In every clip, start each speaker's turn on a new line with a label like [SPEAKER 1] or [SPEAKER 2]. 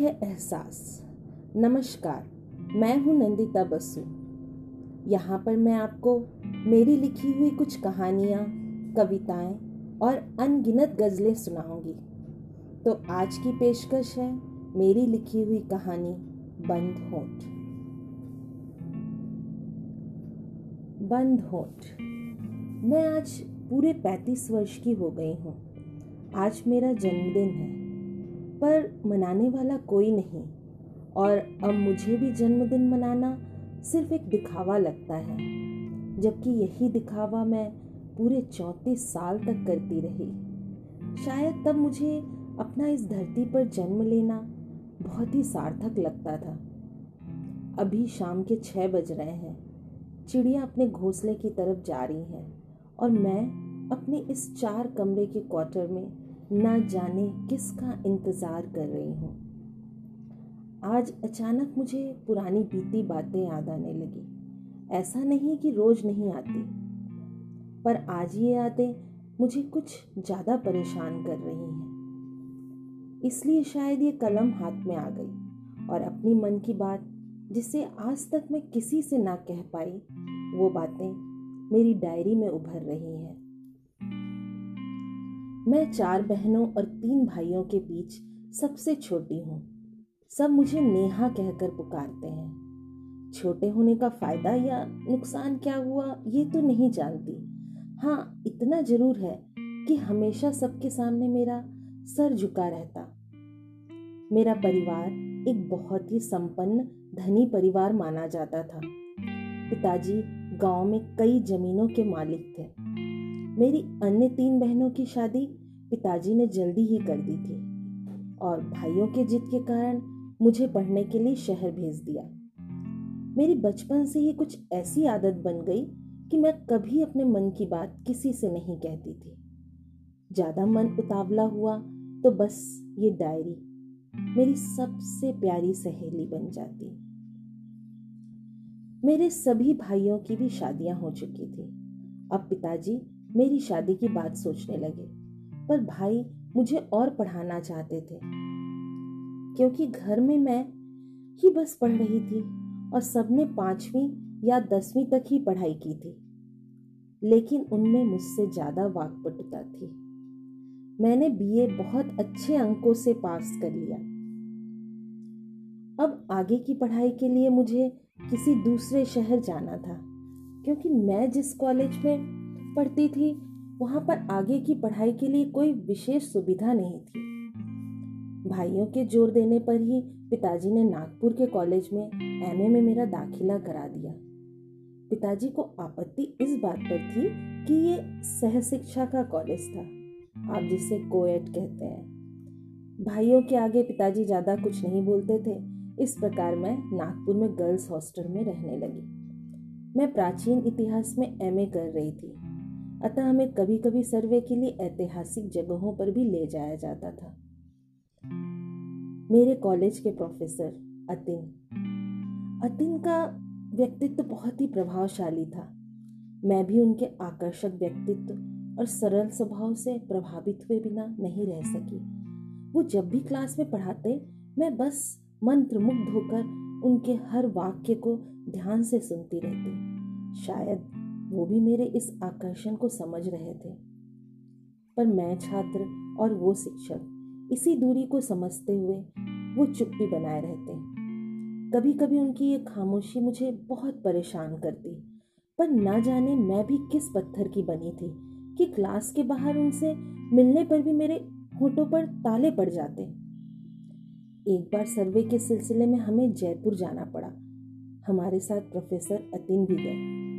[SPEAKER 1] है एहसास। नमस्कार, मैं हूँ नंदिता बसु। यहाँ पर मैं आपको मेरी लिखी हुई कुछ कहानियाँ, कविताएँ और अनगिनत गज़लें सुनाऊँगी। तो आज की पेशकश है, मेरी लिखी हुई कहानी बंद होठ। बंद होठ। मैं आज पूरे पैंतीस वर्ष की हो गई हूँ। आज मेरा जन्मदिन है। पर मनाने वाला कोई नहीं। और अब मुझे भी जन्मदिन मनाना सिर्फ़ एक दिखावा लगता है, जबकि यही दिखावा मैं पूरे चौंतीस साल तक करती रही। शायद तब मुझे अपना इस धरती पर जन्म लेना बहुत ही सार्थक लगता था। अभी शाम के छः बज रहे हैं, चिड़िया अपने घोंसले की तरफ़ जा रही हैं और मैं अपने इस चार कमरे के क्वार्टर में ना जाने किसका इंतज़ार कर रही हूँ। आज अचानक मुझे पुरानी बीती बातें याद आने लगी। ऐसा नहीं कि रोज़ नहीं आती, पर आज ये यादें मुझे कुछ ज़्यादा परेशान कर रही हैं। इसलिए शायद ये कलम हाथ में आ गई और अपनी मन की बात जिसे आज तक मैं किसी से ना कह पाई, वो बातें मेरी डायरी में उभर रही हैं। मैं चार बहनों और तीन भाइयों के बीच सबसे छोटी हूँ। सब मुझे नेहा कहकर पुकारते हैं। छोटे होने का फ़ायदा या नुकसान क्या हुआ, ये तो नहीं जानती। हाँ इतना ज़रूर है कि हमेशा सबके सामने मेरा सर झुका रहता। मेरा परिवार एक बहुत ही संपन्न, धनी परिवार माना जाता था। पिताजी गाँव में कई जमीनों के मालिक थे। मेरी अन्य तीन बहनों की शादी पिताजी ने जल्दी ही कर दी थी और भाइयों के जिद के कारण मुझे पढ़ने के लिए शहर भेज दिया। मेरी बचपन से ही कुछ ऐसी आदत बन गई कि मैं कभी अपने मन की बात किसी से नहीं कहती थी। ज़्यादा मन उतावला हुआ तो बस ये डायरी मेरी सबसे प्यारी सहेली बन जाती। मेरे सभी भाइयों की भी शादियाँ हो चुकी थी। अब पिताजी मेरी शादी की बात सोचने लगे, पर भाई मुझे और पढ़ाना चाहते थे। क्योंकि घर में मैं ही बस पढ़ रही थी और सबने पांचवी या दसवीं तक ही पढ़ाई की थी। लेकिन उनमें मुझसे ज़्यादा वाकपटुता थी। मैंने बीए बहुत अच्छे अंकों से पास कर लिया। अब आगे की पढ़ाई के लिए मुझे किसी दूसरे शहर जाना था, क्योंकि मैं जिस कॉलेज में पढ़ती थी, वहाँ पर आगे की पढ़ाई के लिए कोई विशेष सुविधा नहीं थी। भाइयों के ज़ोर देने पर ही पिताजी ने नागपुर के कॉलेज में एमए में मेरा दाखिला करा दिया। पिताजी को आपत्ति इस बात पर थी कि ये सह शिक्षा का कॉलेज था, आप जिसे कोएट कहते हैं। भाइयों के आगे पिताजी ज़्यादा कुछ नहीं बोलते थे, इस प्रकार मैं नागपुर में गर्ल्स हॉस्टल में रहने लगी। मैं प्राचीन इतिहास में एमए कर रही थी। अतः हमें कभी कभी सर्वे के लिए ऐतिहासिक जगहों पर भी ले जाया जाता था। मेरे कॉलेज के प्रोफेसर अतिन। अतिन का व्यक्तित्व बहुत ही प्रभावशाली था। मैं भी उनके आकर्षक व्यक्तित्व और सरल स्वभाव से प्रभावित हुए बिना नहीं रह सकी। वो जब भी क्लास में पढ़ाते, मैं बस मंत्रमुग्ध होकर उनके हर वाक्य को ध्यान से सुनती रहती। शायद वो भी मेरे इस आकर्षण को समझ रहे थे। पर मैं छात्र और वो शिक्षक इसी दूरी को समझते हुए वो चुप्पी बनाए रहते कभी कभी उनकी ये खामोशी मुझे बहुत परेशान करती, पर ना जाने मैं भी किस पत्थर की बनी थी कि क्लास के बाहर उनसे मिलने पर भी मेरे होठों पर ताले पड़ जाते। एक बार सर्वे के सिलसिले में हमें जयपुर जाना पड़ा। हमारे साथ प्रोफेसर अतिन भी गए।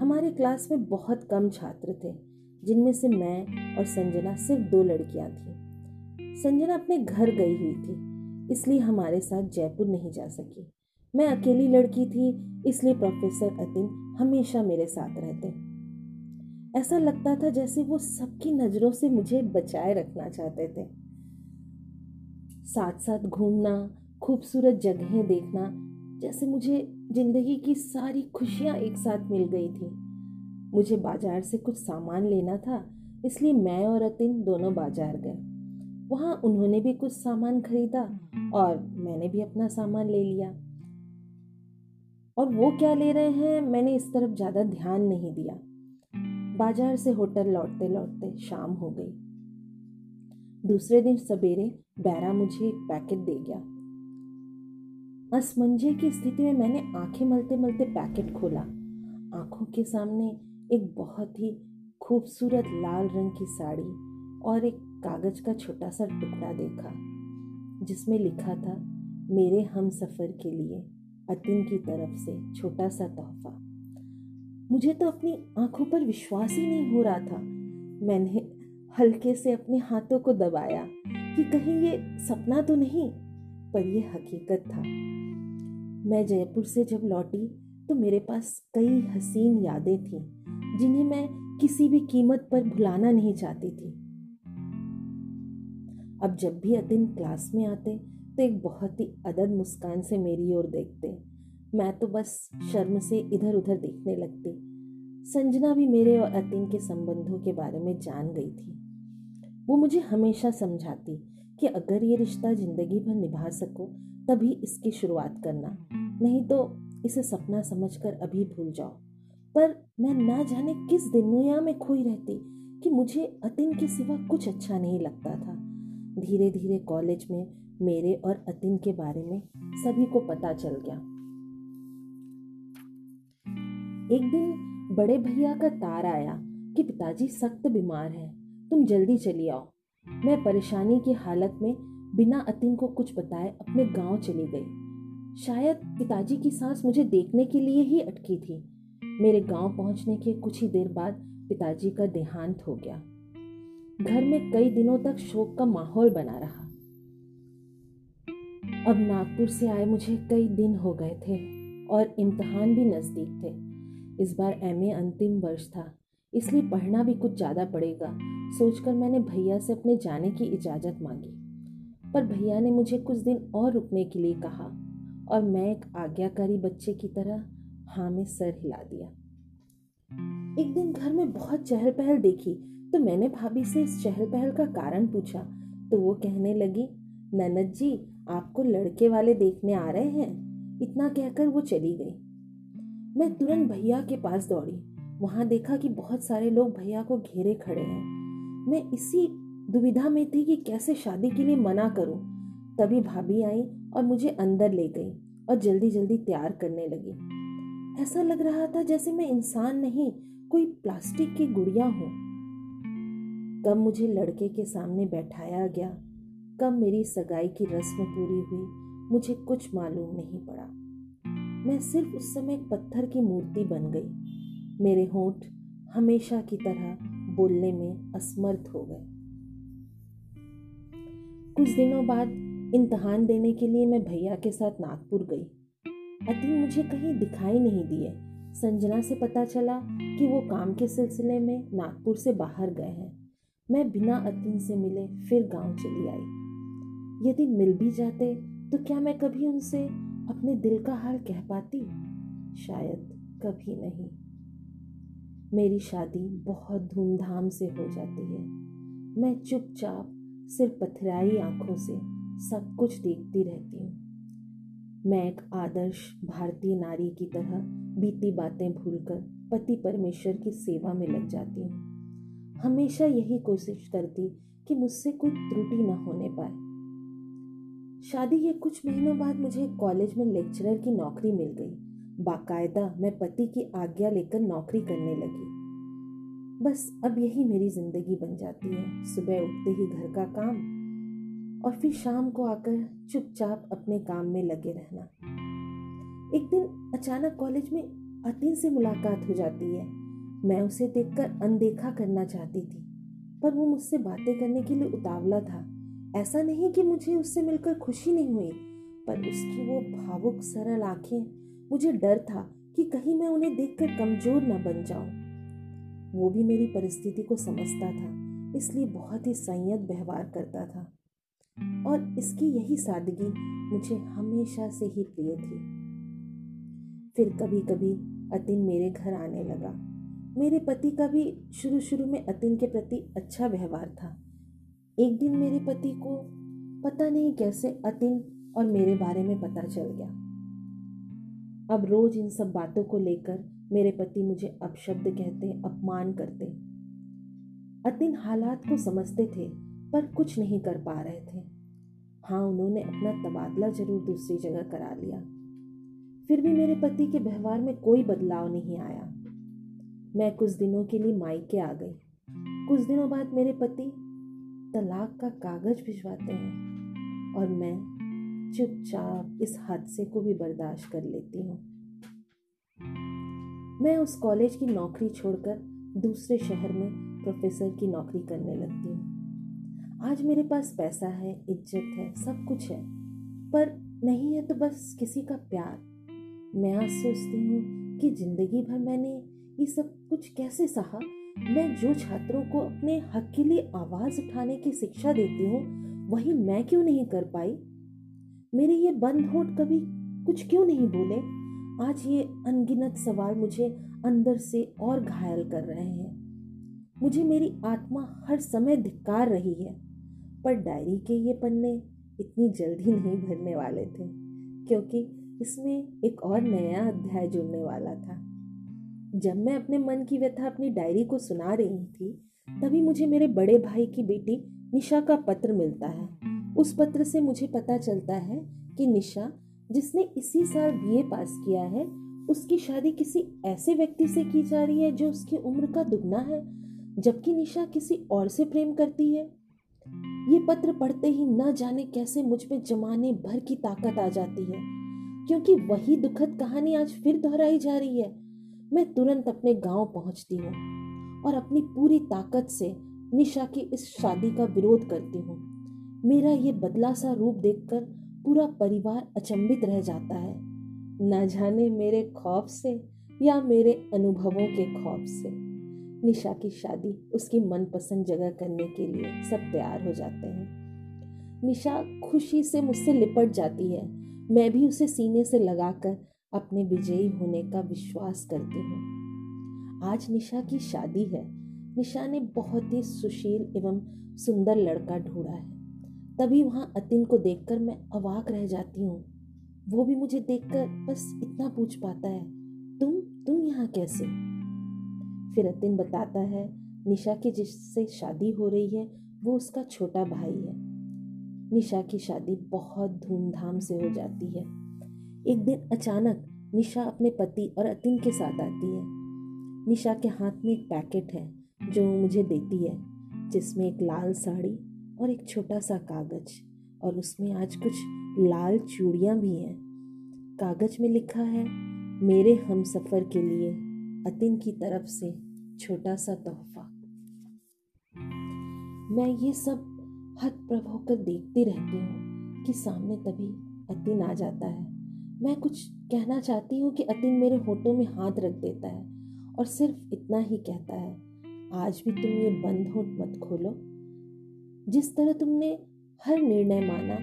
[SPEAKER 1] हमारे क्लास में बहुत कम छात्र थे, जिनमें से मैं और संजना सिर्फ़ दो लड़कियाँ थी। संजना अपने घर गई हुई थी, इसलिए हमारे साथ जयपुर नहीं जा सकी। मैं अकेली लड़की थी, इसलिए प्रोफेसर अतिन हमेशा मेरे साथ रहते। ऐसा लगता था जैसे वो सबकी नज़रों से मुझे बचाए रखना चाहते थे। साथ साथ घूमना, खूबसूरत जगहें देखना जैसे मुझे ज़िंदगी की सारी खुशियाँ एक साथ मिल गई थी। मुझे बाज़ार से कुछ सामान लेना था, इसलिए मैं और अतिन दोनों बाज़ार गए। वहाँ उन्होंने भी कुछ सामान खरीदा और मैंने भी अपना सामान ले लिया। और वो क्या ले रहे हैं, मैंने इस तरफ़ ज़्यादा ध्यान नहीं दिया। बाज़ार से होटल लौटते लौटते शाम हो गई। दूसरे दिन सवेरे बैरा मुझे एक पैकेट दे गया। असमंजे की स्थिति में मैंने आँखें मलते मलते पैकेट खोला। आँखों के सामने एक बहुत ही खूबसूरत लाल रंग की साड़ी और एक कागज़ का छोटा सा टुकड़ा देखा, जिसमें लिखा था, मेरे हम सफ़र के लिए, अतिन की तरफ़ से छोटा सा तोहफा। मुझे तो अपनी आँखों पर विश्वास ही नहीं हो रहा था। मैंने हल्के से अपने हाथों को दबाया कि कहीं ये सपना तो नहीं, पर यह हकीकत था। मैं जयपुर से जब लौटी तो मेरे पास कई हसीन यादें थीं, जिन्हें मैं किसी भी कीमत पर भुलाना नहीं चाहती थी। अब जब भी अतिन क्लास में आते तो एक बहुत ही अदद मुस्कान से मेरी ओर देखते। मैं तो बस शर्म से इधर उधर देखने लगती। संजना भी मेरे और अतिन के संबंधों के बारे में जान गई थी। वो मुझे हमेशा समझाती कि अगर ये रिश्ता ज़िंदगी भर निभा सको तभी इसकी शुरुआत करना। नहीं तो इसे सपना समझकर अभी भूल जाओ। पर मैं ना जाने किस दुनिया में खोई रहती कि मुझे अतिन के सिवा कुछ अच्छा नहीं लगता था। धीरे धीरे कॉलेज में मेरे और अतिन के बारे में सभी को पता चल गया। एक दिन बड़े भैया का तार आया कि पिताजी सख्त बीमार हैं, तुम जल्दी चली आओ। मैं परेशानी की हालत में बिना अतिन को कुछ बताए अपने गाँव चली गई। शायद पिताजी की सांस मुझे देखने के लिए ही अटकी थी। मेरे गाँव पहुँचने के कुछ ही देर बाद पिताजी का देहांत हो गया। घर में कई दिनों तक शोक का माहौल बना रहा। अब नागपुर से आए मुझे कई दिन हो गए थे और इम्तहान भी नज़दीक थे। इस बार एमए अंतिम वर्ष था, इसलिए पढ़ना भी कुछ ज़्यादा पड़ेगा, सोचकर मैंने भैया से अपने जाने की इजाज़त मांगी। पर भैया ने मुझे कुछ दिन और रुकने के लिए कहा और मैं एक आज्ञाकारी बच्चे की तरह हाँ में सर हिला दिया। एक दिन घर में बहुत चहल पहल देखी तो मैंने भाभी से इस चहल पहल का कारण पूछा तो वो कहने लगी, ननद जी, आपको लड़के वाले देखने आ रहे हैं? इतना कहकर वो चली गई। मैं तुरंत भैया के पास दौड़ी। वहाँ देखा कि बहुत सारे लोग भैया को घेरे खड़े हैं। मैं इसी दुविधा में थी कि कैसे शादी के लिए मना करूँ। तभी भाभी आई और मुझे अंदर ले गई और जल्दी जल्दी तैयार करने लगी। ऐसा लग रहा था जैसे मैं इंसान नहीं, कोई प्लास्टिक की गुड़िया हूँ। कब मुझे लड़के के सामने बैठाया गया। कब मेरी सगाई की रस्म पूरी हुई, मुझे कुछ मालूम नहीं पड़ा। मैं सिर्फ़ उस समय पत्थर की मूर्ति बन गई। मेरे होठ हमेशा की तरह बोलने में असमर्थ हो गए। कुछ दिनों बाद इम्तहान देने के लिए मैं भैया के साथ नागपुर गई। अति मुझे कहीं दिखाई नहीं दिए। संजना से पता चला कि वो काम के सिलसिले में नागपुर से बाहर गए हैं। मैं बिना अतिन से मिले फिर गाँव चली आई। यदि मिल भी जाते तो क्या मैं कभी उनसे अपने दिल का हाल कह पाती? शायद कभी नहीं। मेरी शादी बहुत धूमधाम से हो जाती है। मैं चुपचाप सिर्फ़ पथराई आँखों से सब कुछ देखती रहती हूँ। मैं एक आदर्श भारतीय नारी की तरह बीती बातें भूलकर पति परमेश्वर की सेवा में लग जाती हूँ। हमेशा यही कोशिश करती कि मुझसे कोई त्रुटि न होने पाए। शादी के कुछ महीनों बाद मुझे कॉलेज में लेक्चरर की नौकरी मिल गई। बाकायदा मैं पति की आज्ञा लेकर नौकरी करने लगी। बस अब यही मेरी ज़िंदगी बन जाती है। सुबह उठते ही घर का काम और फिर शाम को आकर चुपचाप अपने काम में लगे रहना। एक दिन अचानक कॉलेज में अतिन से मुलाकात हो जाती है। मैं उसे देखकर अनदेखा करना चाहती थी, पर वो मुझसे बातें करने के लिए उतावला था। ऐसा नहीं कि मुझे उससे मिलकर खुशी नहीं हुई, पर उसकी वो भावुक, सरल आँखें, मुझे डर था कि कहीं मैं उन्हें देखकर कमज़ोर न बन जाऊँ। वो भी मेरी परिस्थिति को समझता था, इसलिए बहुत ही संयत व्यवहार करता था। और इसकी यही सादगी मुझे हमेशा से ही प्रिय थी। फिर कभी कभी अतिन मेरे घर आने लगा। मेरे पति का भी शुरू शुरू में अतिन के प्रति अच्छा व्यवहार था। एक दिन मेरे पति को पता नहीं कैसे अतिन और मेरे बारे में पता चल गया। अब रोज इन सब बातों को लेकर मेरे पति मुझे अपशब्द कहते, अपमान करते। अतिन हालात को समझते थे, पर कुछ नहीं कर पा रहे थे। हाँ उन्होंने अपना तबादला ज़रूर दूसरी जगह करा लिया। फिर भी मेरे पति के व्यवहार में कोई बदलाव नहीं आया। मैं कुछ दिनों के लिए मायके आ गई। कुछ दिनों बाद मेरे पति तलाक का कागज़ भिजवाते हैं और मैं चुपचाप इस हादसे को भी बर्दाश्त कर लेती हूँ। मैं उस कॉलेज की नौकरी छोड़कर दूसरे शहर में प्रोफेसर की नौकरी करने लगती हूँ। आज मेरे पास पैसा है, इज़्ज़त है, सब कुछ है। पर नहीं है तो बस किसी का प्यार। मैं आज सोचती हूँ कि ज़िंदगी भर मैंने ये सब कुछ कैसे सहा। मैं जो छात्रों को अपने हक के लिए आवाज़ उठाने की शिक्षा देती हूँ, वही मैं क्यों नहीं कर पाई? मेरे ये बंद होठ कभी कुछ क्यों नहीं बोले? आज ये अनगिनत सवाल मुझे अंदर से और घायल कर रहे हैं। मुझे मेरी आत्मा हर समय धिक्कार रही है, पर डायरी के ये पन्ने इतनी जल्दी नहीं भरने वाले थे, क्योंकि इसमें एक और नया अध्याय जुड़ने वाला था। जब मैं अपने मन की व्यथा अपनी डायरी को सुना रही थी, तभी मुझे मेरे बड़े भाई की बेटी निशा का पत्र मिलता है। उस पत्र से मुझे पता चलता है कि निशा जिसने इसी साल बीए पास किया है, उसकी शादी किसी ऐसे व्यक्ति से की जा रही है जो उसकी उम्र का दुगना है, जबकि निशा किसी और से प्रेम करती है? ये पत्र पढ़ते ही न जाने कैसे मुझमें जमाने भर की ताकत आ जाती है, क्योंकि वही दुखद कहानी आज फिर दोहराई जा रही है। मैं तुरंत अपने गाँव पहुँचती हूँ और अपनी पूरी ताकत से निशा की इस शादी का विरोध करती हूँ। मेरा ये बदला सा रूप देखकर पूरा परिवार अचंभित रह जाता है। न जाने मेरे खौफ से या मेरे अनुभवों के खौफ से। निशा की शादी उसकी मनपसंद जगह करने के लिए सब तैयार हो जाते हैं। निशा खुशी से मुझसे लिपट जाती है। मैं भी उसे सीने से लगाकर अपने विजयी होने का विश्वास करती हूँ। आज निशा की शादी है। निशा ने बहुत ही सुशील एवं सुंदर लड़का ढूंढा है। तभी वहाँ अतिन को देखकर मैं अवाक रह जाती हूँ। वो भी मुझे देखकर बस इतना पूछ पाता है, तुम तुम यहाँ कैसे? फिर अतिन बताता है, निशा की जिससे शादी हो रही है, वो उसका छोटा भाई है। निशा की शादी बहुत धूमधाम से हो जाती है। एक दिन अचानक निशा अपने पति और अतिन के साथ आती है। निशा के हाथ में एक पैकेट है, जो मुझे देती है, जिसमें एक लाल साड़ी और एक छोटा सा कागज़, और उसमें आज कुछ लाल चूड़ियाँ भी हैं। कागज़ में लिखा है, मेरे हम सफ़र के लिए, अतिन की तरफ़ से छोटा सा तोहफा। मैं ये सब हद प्रभ होकर देखती रहती हूँ कि सामने तभी अतिन आ जाता है। मैं कुछ कहना चाहती हूँ कि अतिन मेरे होठों में हाथ रख देता है और सिर्फ़ इतना ही कहता है, आज भी तुम ये बंद होठ मत खोलो। जिस तरह तुमने हर निर्णय माना,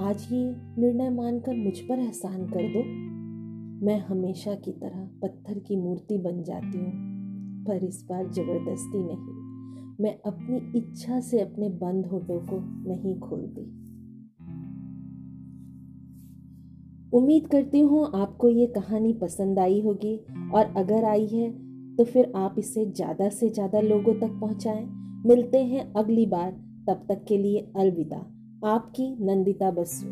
[SPEAKER 1] आज ये निर्णय मानकर मुझ पर एहसान कर दो। मैं हमेशा की तरह पत्थर की मूर्ति बन जाती हूँ, पर इस बार ज़बरदस्ती नहीं। मैं अपनी इच्छा से अपने बंद होठों को नहीं खोलती। उम्मीद करती हूँ आपको ये कहानी पसंद आई होगी, और अगर आई है तो फिर आप इसे ज़्यादा से ज़्यादा लोगों तक पहुँचाएँ। मिलते हैं अगली बार। तब तक के लिए अलविदा। आपकी नंदिता बसु